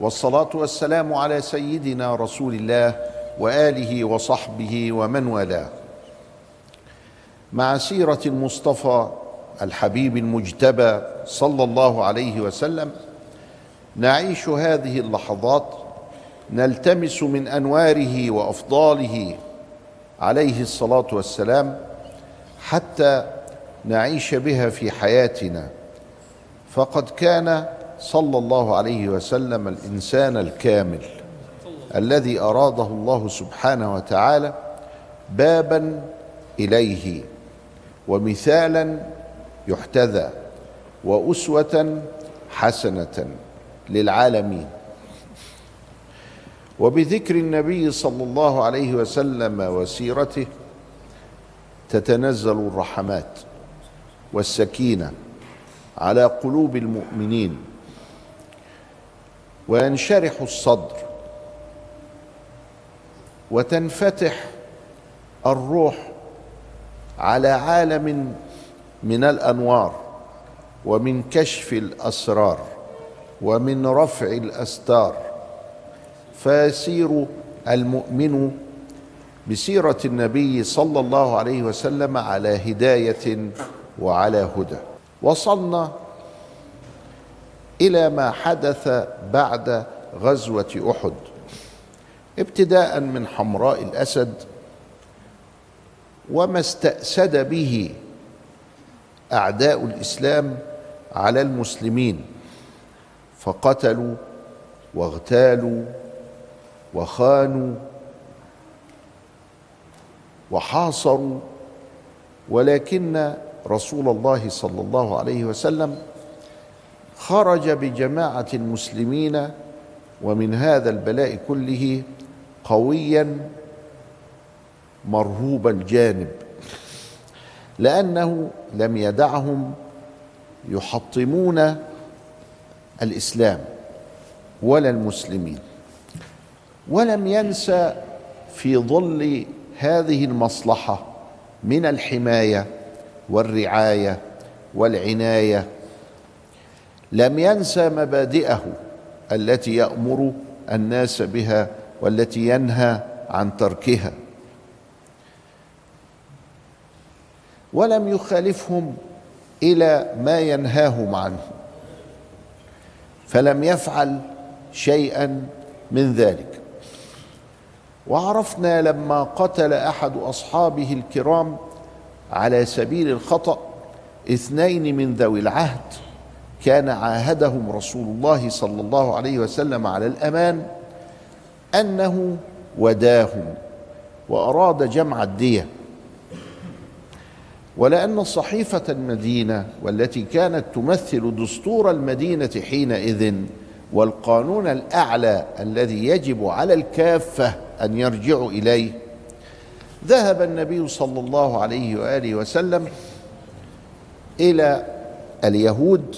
والصلاة والسلام على سيدنا رسول الله وآله وصحبه ومن والاه. مع سيرة المصطفى الحبيب المجتبى صلى الله عليه وسلم نعيش هذه اللحظات نلتمس من أنواره وأفضاله عليه الصلاة والسلام حتى نعيش بها في حياتنا. فقد كان صلى الله عليه وسلم الإنسان الكامل الذي أراده الله سبحانه وتعالى بابا إليه ومثالا يحتذى وأسوة حسنة للعالمين. وبذكر النبي صلى الله عليه وسلم وسيرته تتنزل الرحمات والسكينة على قلوب المؤمنين وينشرح الصدر وتنفتح الروح على عالم من الأنوار ومن كشف الأسرار ومن رفع الأستار. فيسير المؤمن بسيرة النبي صلى الله عليه وسلم على هداية وعلى هدى. وصلنا إلى ما حدث بعد غزوة أحد. ابتداء من حمراء الأسد وما استأسد به أعداء الإسلام على المسلمين فقتلوا واغتالوا وخانوا وحاصروا ولكن رسول الله صلى الله عليه وسلم خرج بجماعة المسلمين ومن هذا البلاء كله قويا مرهوب الجانب لأنه لم يدعهم يحطمون الإسلام ولا المسلمين. ولم ينسى في ظل هذه المصلحة من الحماية والرعاية والعناية لم ينسى مبادئه التي يأمر الناس بها والتي ينهى عن تركها. ولم يخالفهم إلى ما ينهاهم عنه فلم يفعل شيئا من ذلك. وعرفنا لما قتل أحد أصحابه الكرام على سبيل الخطأ اثنين من ذوي العهد. كان عاهدهم رسول الله صلى الله عليه وسلم على الأمان أنه وداهم وأراد جمع الدية. ولأن صحيفة المدينة والتي كانت تمثل دستور المدينة حينئذ والقانون الأعلى الذي يجب على الكافة أن يرجعوا إليه ذهب النبي صلى الله عليه وآله وسلم إلى اليهود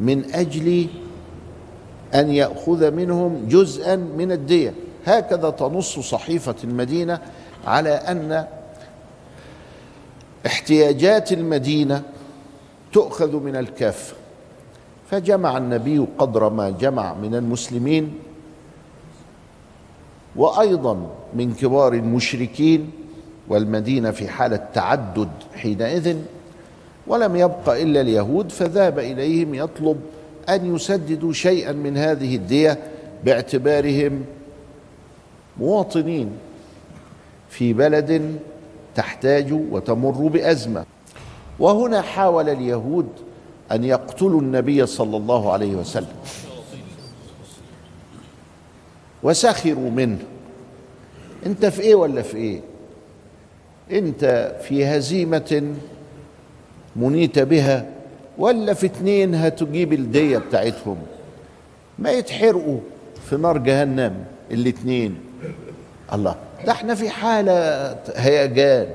من أجل أن يأخذ منهم جزءا من الدية. هكذا تنص صحيفة المدينة على أن احتياجات المدينة تؤخذ من الكافه فجمع النبي قدر ما جمع من المسلمين وأيضا من كبار المشركين والمدينة في حالة تعدد حينئذ ولم يبق إلا اليهود فذهب إليهم يطلب أن يسددوا شيئا من هذه الدية باعتبارهم مواطنين في بلد تحتاج وتمر بأزمة. وهنا حاول اليهود أن يقتلوا النبي صلى الله عليه وسلم وسخروا منه. أنت في إيه ولا في إيه؟ أنت في هزيمة منيت بها ولا في اتنين هتجيب الدية بتاعتهم. ما يتحرقوا في نار جهنم الاتنين الله ده إحنا في حالة هيجان.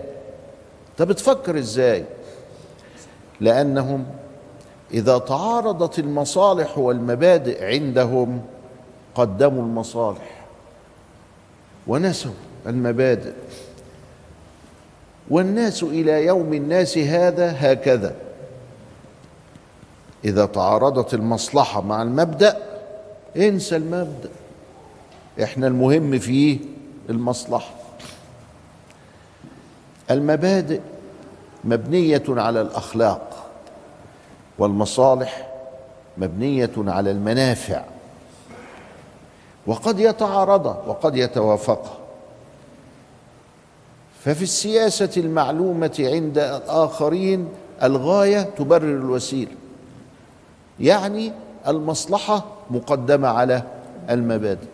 طب بتفكر إزاي؟ لأنهم إذا تعارضت المصالح والمبادئ عندهم قدموا المصالح ونسوا المبادئ. والناس إلى يوم الناس هذا هكذا. إذا تعارضت المصلحة مع المبدأ انسى المبدأ. إحنا المهم فيه المصلحة. المبادئ مبنية على الأخلاق والمصالح مبنية على المنافع. وقد يتعارضا وقد يتوافقا ففي السياسة المعلومة عند الآخرين الغاية تبرر الوسيلة يعني المصلحة مقدمة على المبادئ.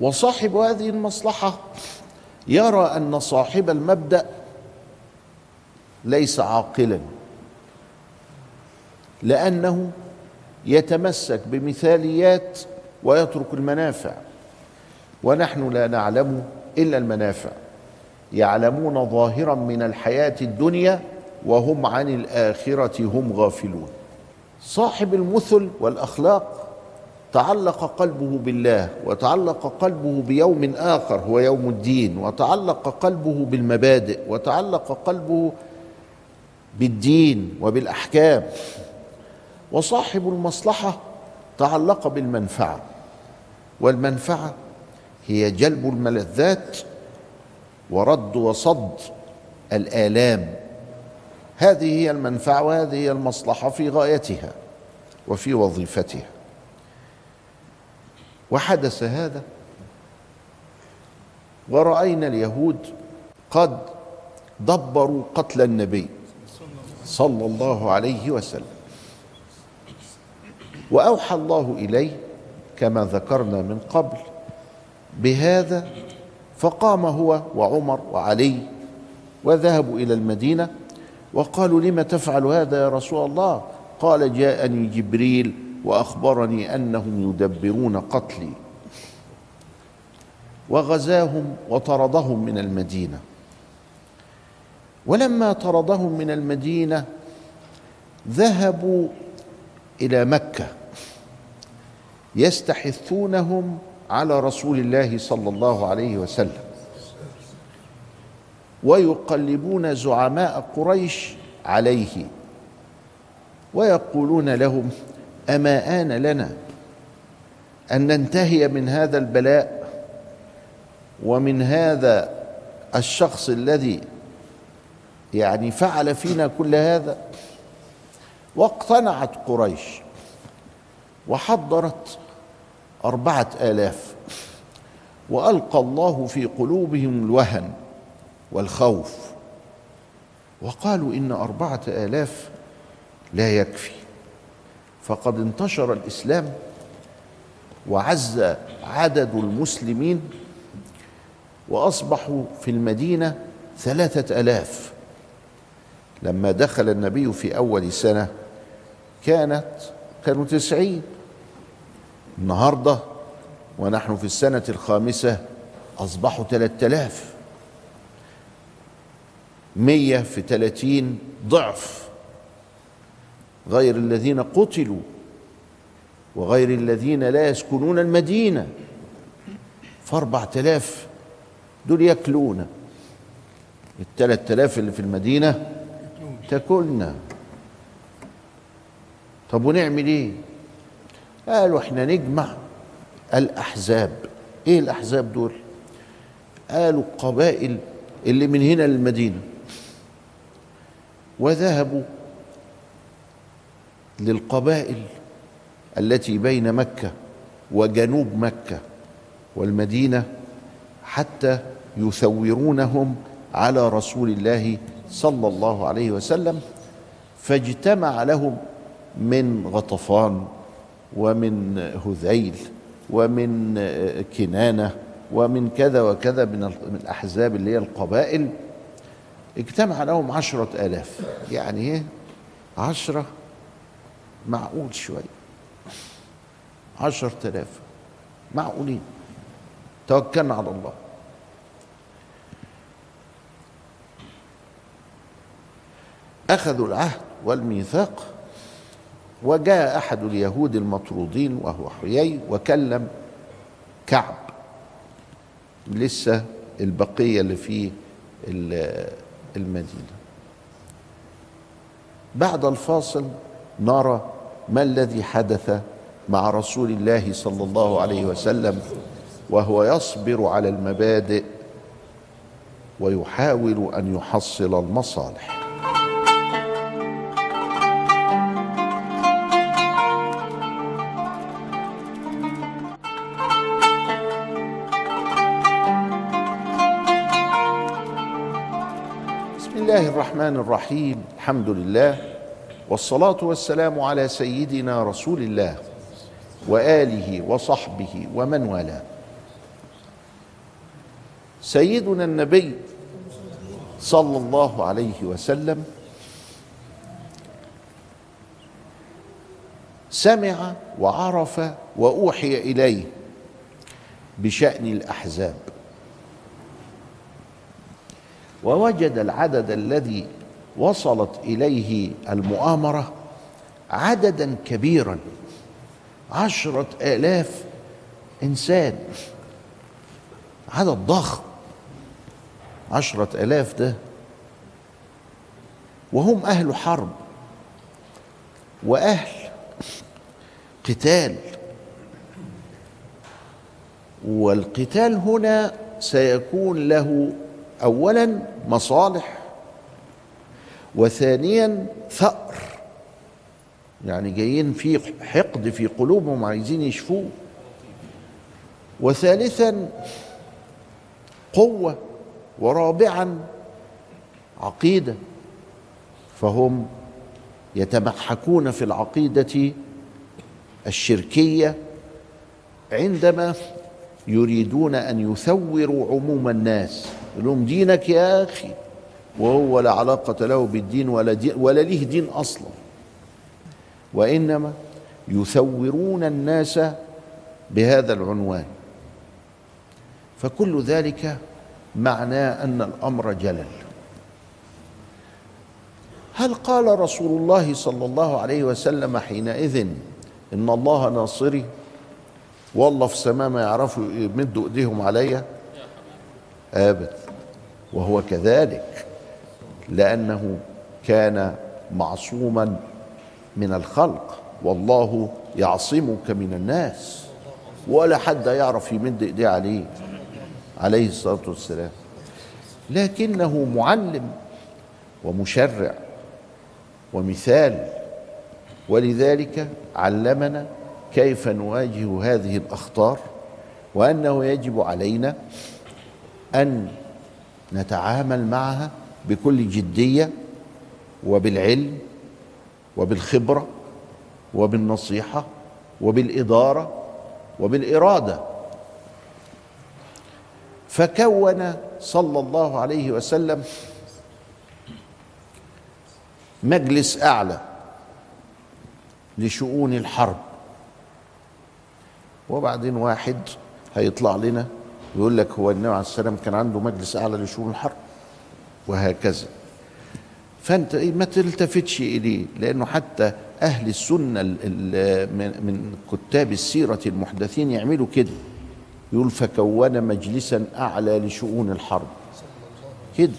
وصاحب هذه المصلحة يرى أن صاحب المبدأ ليس عاقلا لأنه يتمسك بمثاليات ويترك المنافع. ونحن لا نعلم إلا المنافع. يعلمون ظاهرا من الحياة الدنيا وهم عن الآخرة هم غافلون. صاحب المثل والأخلاق تعلق قلبه بالله وتعلق قلبه بيوم آخر هو يوم الدين وتعلق قلبه بالمبادئ وتعلق قلبه بالدين وبالأحكام. وصاحب المصلحة تعلق بالمنفعة والمنفعة هي جلب الملذات ورد وصد الآلام. هذه هي المنفعة وهذه هي المصلحة في غايتها وفي وظيفتها. وحدث هذا ورأينا اليهود قد دبروا قتل النبي صلى الله عليه وسلم. وأوحى الله إليه كما ذكرنا من قبل بهذا فقام هو وعمر وعلي وذهبوا إلى المدينة وقالوا لم تفعل هذا يا رسول الله؟ قال جاءني جبريل وأخبرني أنهم يدبرون قتلي. وغزاهم وطردهم من المدينة. ولما طردهم من المدينة ذهبوا إلى مكة. يستحثونهم على رسول الله صلى الله عليه وسلم. ويقلبون زعماء قريش عليه. ويقولون لهم أما آن لنا أن ننتهي من هذا البلاء ومن هذا الشخص الذي يعني فعل فينا كل هذا واقتنعت قريش وحضرت أربعة آلاف. وألقى الله في قلوبهم الوهن والخوف. وقالوا إن أربعة آلاف لا يكفي. فقد انتشر الإسلام وعز عدد المسلمين وأصبحوا في المدينة ثلاثة ألاف. لما دخل النبي في أول سنة كانت كانوا تسعين. النهاردة ونحن في السنة الخامسة أصبحوا ثلاثة آلاف. مية في ثلاثين ضعف. غير الذين قتلوا وغير الذين لا يسكنون المدينة. فأربعة آلاف دول يأكلون الثلاثة آلاف اللي في المدينة تاكلنا طب ونعمل إيه؟ قالوا إحنا نجمع الأحزاب. إيه الأحزاب دول؟ قالوا القبائل اللي من هنا للمدينة. وذهبوا للقبائل التي بين مكة وجنوب مكة والمدينة حتى يثورونهم على رسول الله صلى الله عليه وسلم فاجتمع لهم من غطفان ومن هذيل ومن كنانة ومن كذا وكذا من الأحزاب اللي هي القبائل. اجتمع لهم عشرة آلاف. يعني إيه؟ عشرة؟ معقول شوية. عشر تلاف معقولين. توكلنا على الله. أخذوا العهد والميثاق وجاء أحد اليهود المطرودين وهو حيي وكلم كعب. لسه البقية اللي في المدينة. بعد الفاصل نرى ما الذي حدث مع رسول الله صلى الله عليه وسلم وهو يصبر على المبادئ ويحاول أن يحصل المصالح. الرحمن الرحيم. الحمد لله والصلاة والسلام على سيدنا رسول الله وآله وصحبه ومن والاه. سيدنا النبي صلى الله عليه وسلم سمع وعرف وأوحي إليه بشأن الأحزاب. ووجد العدد الذي وصلت إليه المؤامرة عددا كبيرا عشرة آلاف إنسان. عدد ضخم عشرة آلاف ده وهم أهل حرب وأهل قتال. والقتال هنا سيكون له أولا مصالح وثانيا ثأر. يعني جايين في حقد في قلوبهم عايزين يشفوه. وثالثا قوة ورابعا عقيدة. فهم يتمحكون في العقيدة الشركية عندما يريدون أن يثوروا عموم الناس. لهم دينك يا أخي. وهو لا علاقة له بالدين ولا دين ولا له دين أصلا. وإنما يثورون الناس بهذا العنوان. فكل ذلك معناه أن الأمر جلل. هل قال رسول الله صلى الله عليه وسلم حينئذ إن الله ناصري؟ والله في السماء ما يعرفوا يمدوا إيديهم عليا. ابدا وهو كذلك لأنه كان معصوما من الخلق والله يعصمك من الناس ولا حد يعرف يمد ايديه عليه عليه الصلاة والسلام. لكنه معلم ومشرع ومثال ولذلك علمنا كيف نواجه هذه الأخطار وأنه يجب علينا أن نتعامل معها بكل جدية وبالعلم وبالخبرة وبالنصيحة وبالإدارة وبالإرادة. فكون صلى الله عليه وسلم مجلس أعلى لشؤون الحرب. وبعدين واحد هيطلع لنا يقول لك هو النبي عليه السلام كان عنده مجلس أعلى لشؤون الحرب وهكذا. فأنت ما تلتفتش إليه لأنه حتى أهل السنة من كتاب السيرة المحدثين يعملوا كده. يقول فكون مجلسا أعلى لشؤون الحرب. كده.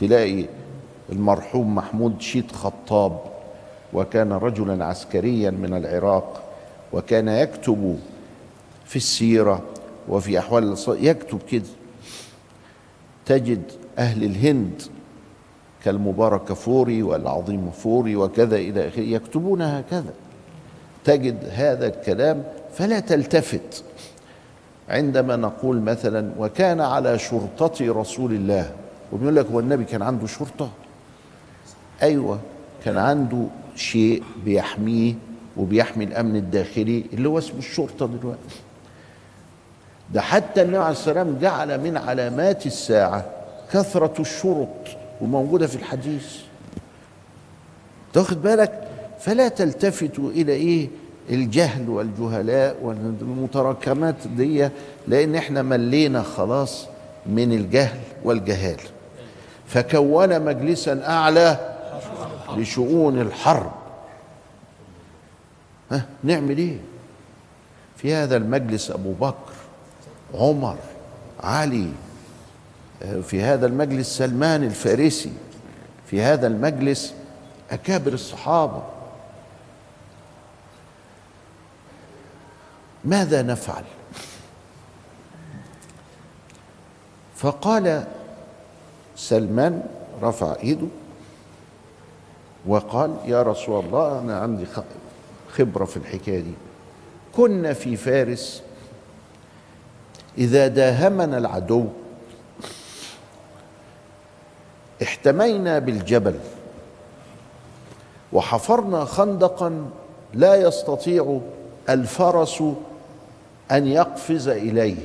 تلاقي المرحوم محمود شيت خطاب وكان رجلا عسكريا من العراق وكان يكتب في السيرة وفي أحوال يكتب كده. تجد أهل الهند كالمباركفوري والعظيم فوري وكذا إلى آخره يكتبون هكذا. تجد هذا الكلام فلا تلتفت. عندما نقول مثلا وكان على شرطة رسول الله وبيقول لك هو النبي كان عنده شرطة؟ أيوة كان عنده شيء بيحميه وبيحمي الأمن الداخلي اللي هو اسمه الشرطة دلوقتي. ده حتى النبي عليه السلام جعل من علامات الساعة كثرة الشرط وموجودة في الحديث. تاخد بالك؟ فلا تلتفتوا إلى إيه؟ الجهل والجهلاء والمتراكمات دي لأن إحنا ملينا خلاص من الجهل والجهال. فكون مجلسا أعلى لشؤون الحرب. ها نعمل إيه؟ في هذا المجلس أبو بكر عمر علي في هذا المجلس سلمان الفارسي في هذا المجلس أكابر الصحابة. ماذا نفعل؟ فقال سلمان رفع إيده وقال يا رسول الله أنا عندي خبرة في الحكاية دي. كنا في فارس إذا داهمنا العدو احتمينا بالجبل وحفرنا خندقا لا يستطيع الفرس أن يقفز إليه.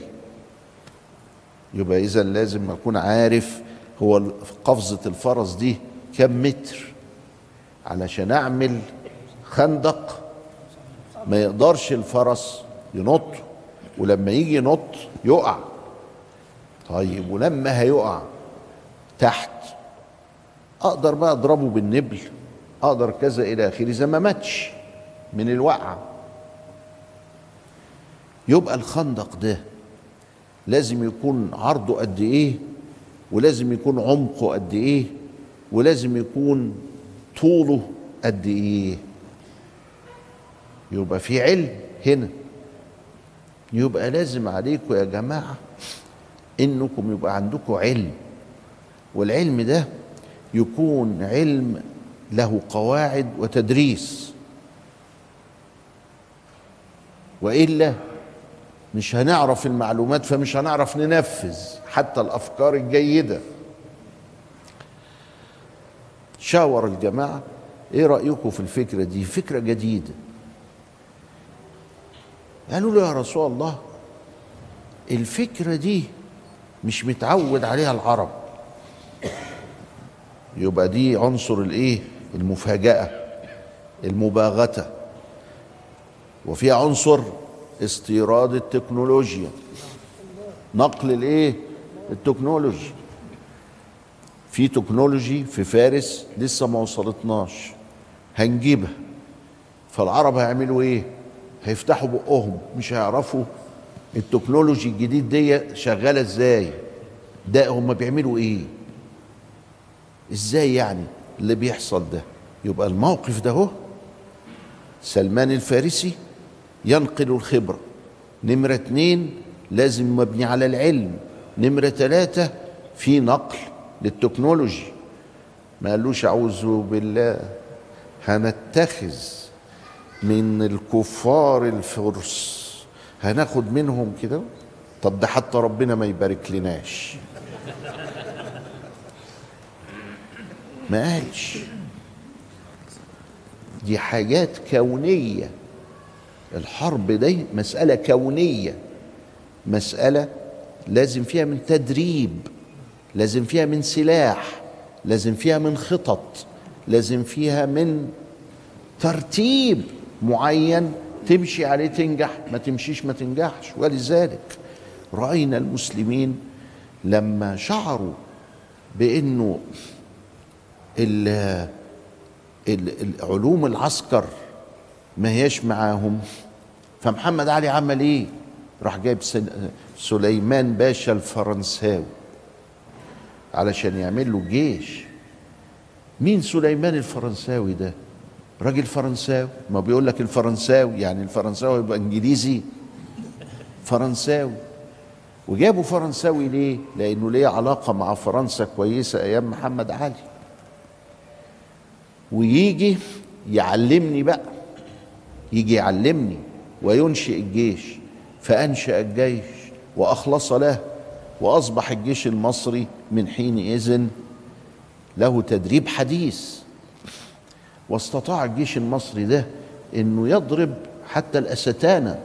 يبقى اذا لازم أكون عارف هو قفزة الفرس دي كم متر علشان أعمل خندق ما يقدرش الفرس ينط. ولما يجي ينط يقع. طيب ولما هيقع تحت أقدر بقى أضربه بالنبل أقدر كذا إلى آخره إذا ما ماتش من الوقعة. يبقى الخندق ده لازم يكون عرضه قد إيه ولازم يكون عمقه قد إيه ولازم يكون طوله قد إيه. يبقى في علم هنا. يبقى لازم عليكم يا جماعة إنكم يبقى عندكم علم. والعلم ده يكون علم له قواعد وتدريس. وإلا مش هنعرف المعلومات فمش هنعرف ننفذ حتى الأفكار الجيدة. شاور الجماعة إيه رأيكم في الفكرة دي؟ فكرة جديدة. قالوا له يا رسول الله الفكرة دي مش متعود عليها العرب. يبقى دي عنصر الإيه؟ المفاجأة المباغتة. وفي عنصر استيراد التكنولوجيا نقل الإيه؟ ال technology. في technology في فارس لسه ما وصلتناش هنجيبها. فالعرب هيعملوا إيه؟ هيفتحوا بقهم مش هيعرفوا ال technology الجديد دي شغالة إزاي؟ ده هم بيعملوا إيه؟ إزاي يعني اللي بيحصل ده؟ يبقى الموقف ده هو. سلمان الفارسي ينقل الخبرة. نمرة اتنين لازم مبني على العلم. نمرة ثلاثة في نقل للتكنولوجي. ما قالوش أعوذ بالله هنتخذ من الكفار الفرس. هناخد منهم كده؟ طب ده حتى ربنا ما يبارك لناش. ما قالش. دي حاجات كونية. الحرب دي مسألة كونية. مسألة لازم فيها من تدريب لازم فيها من سلاح لازم فيها من خطط لازم فيها من ترتيب. معين تمشي عليه تنجح ما تمشيش ما تنجحش. ولذلك رأينا المسلمين لما شعروا بأنه علوم العسكر ما هياش معاهم. فمحمد علي عمل إيه؟ راح جايب سليمان باشا الفرنساوي علشان يعمل له جيش. مين سليمان الفرنساوي ده؟ راجل فرنساوي. ما بيقول لك الفرنساوي يعني الفرنساوي يبقى انجليزي. فرنساوي. وجابوا فرنساوي ليه؟ لأنه ليه علاقة مع فرنسا كويسة أيام محمد علي. ويجي يعلمني بقى. يجي يعلمني وينشئ الجيش. فأنشأ الجيش وأخلص له. وأصبح الجيش المصري من حينئذ له تدريب حديث. واستطاع الجيش المصري ده إنه يضرب حتى الأستانة.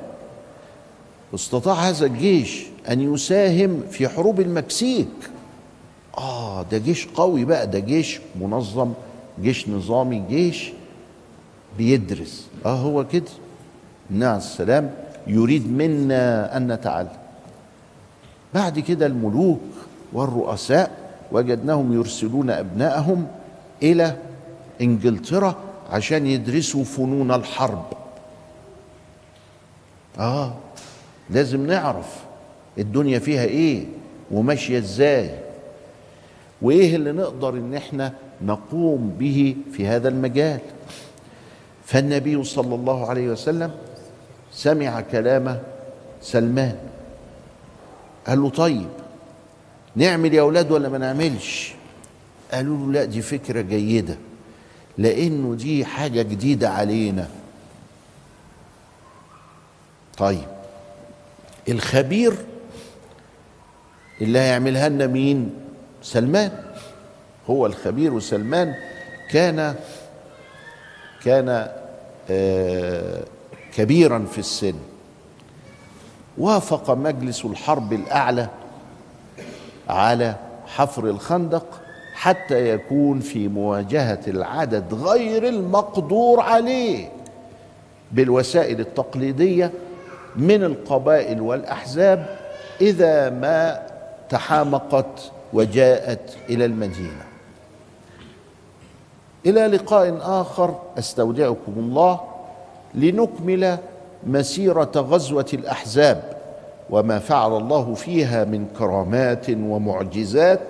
استطاع هذا الجيش أن يساهم في حروب المكسيك. آه ده جيش قوي بقى ده جيش منظم جيش نظامي جيش بيدرس. آه هو كده. عليه السلام. يريد منا أن نتعلم. بعد كده الملوك والرؤساء وجدناهم يرسلون ابنائهم إلى إنجلترا عشان يدرسوا فنون الحرب. آه لازم نعرف الدنيا فيها إيه وماشية إزاي وإيه اللي نقدر إن إحنا نقوم به في هذا المجال. فالنبي صلى الله عليه وسلم سمع كلام سلمان. قال له طيب نعمل يا أولاد ولا ما نعملش؟ قالوا له لا دي فكرة جيدة. لأنه دي حاجة جديده علينا. طيب الخبير اللي هيعملها لنا مين؟ سلمان. هو الخبير وسلمان كان كان آه كبيرا في السن. وافق مجلس الحرب الأعلى على حفر الخندق حتى يكون في مواجهة العدد غير المقدور عليه بالوسائل التقليدية من القبائل والأحزاب إذا ما تحامقت وجاءت إلى المدينة. إلى لقاء آخر أستودعكم الله لنكمل مسيرة غزوة الأحزاب وما فعل الله فيها من كرامات ومعجزات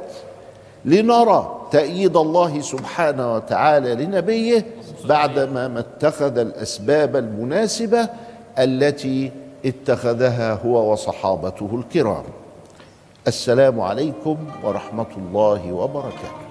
لنرى تأييد الله سبحانه وتعالى لنبيه بعدما ما اتخذ الأسباب المناسبة التي اتخذها هو وصحابته الكرام. السلام عليكم ورحمة الله وبركاته.